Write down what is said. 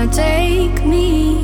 wanna take me.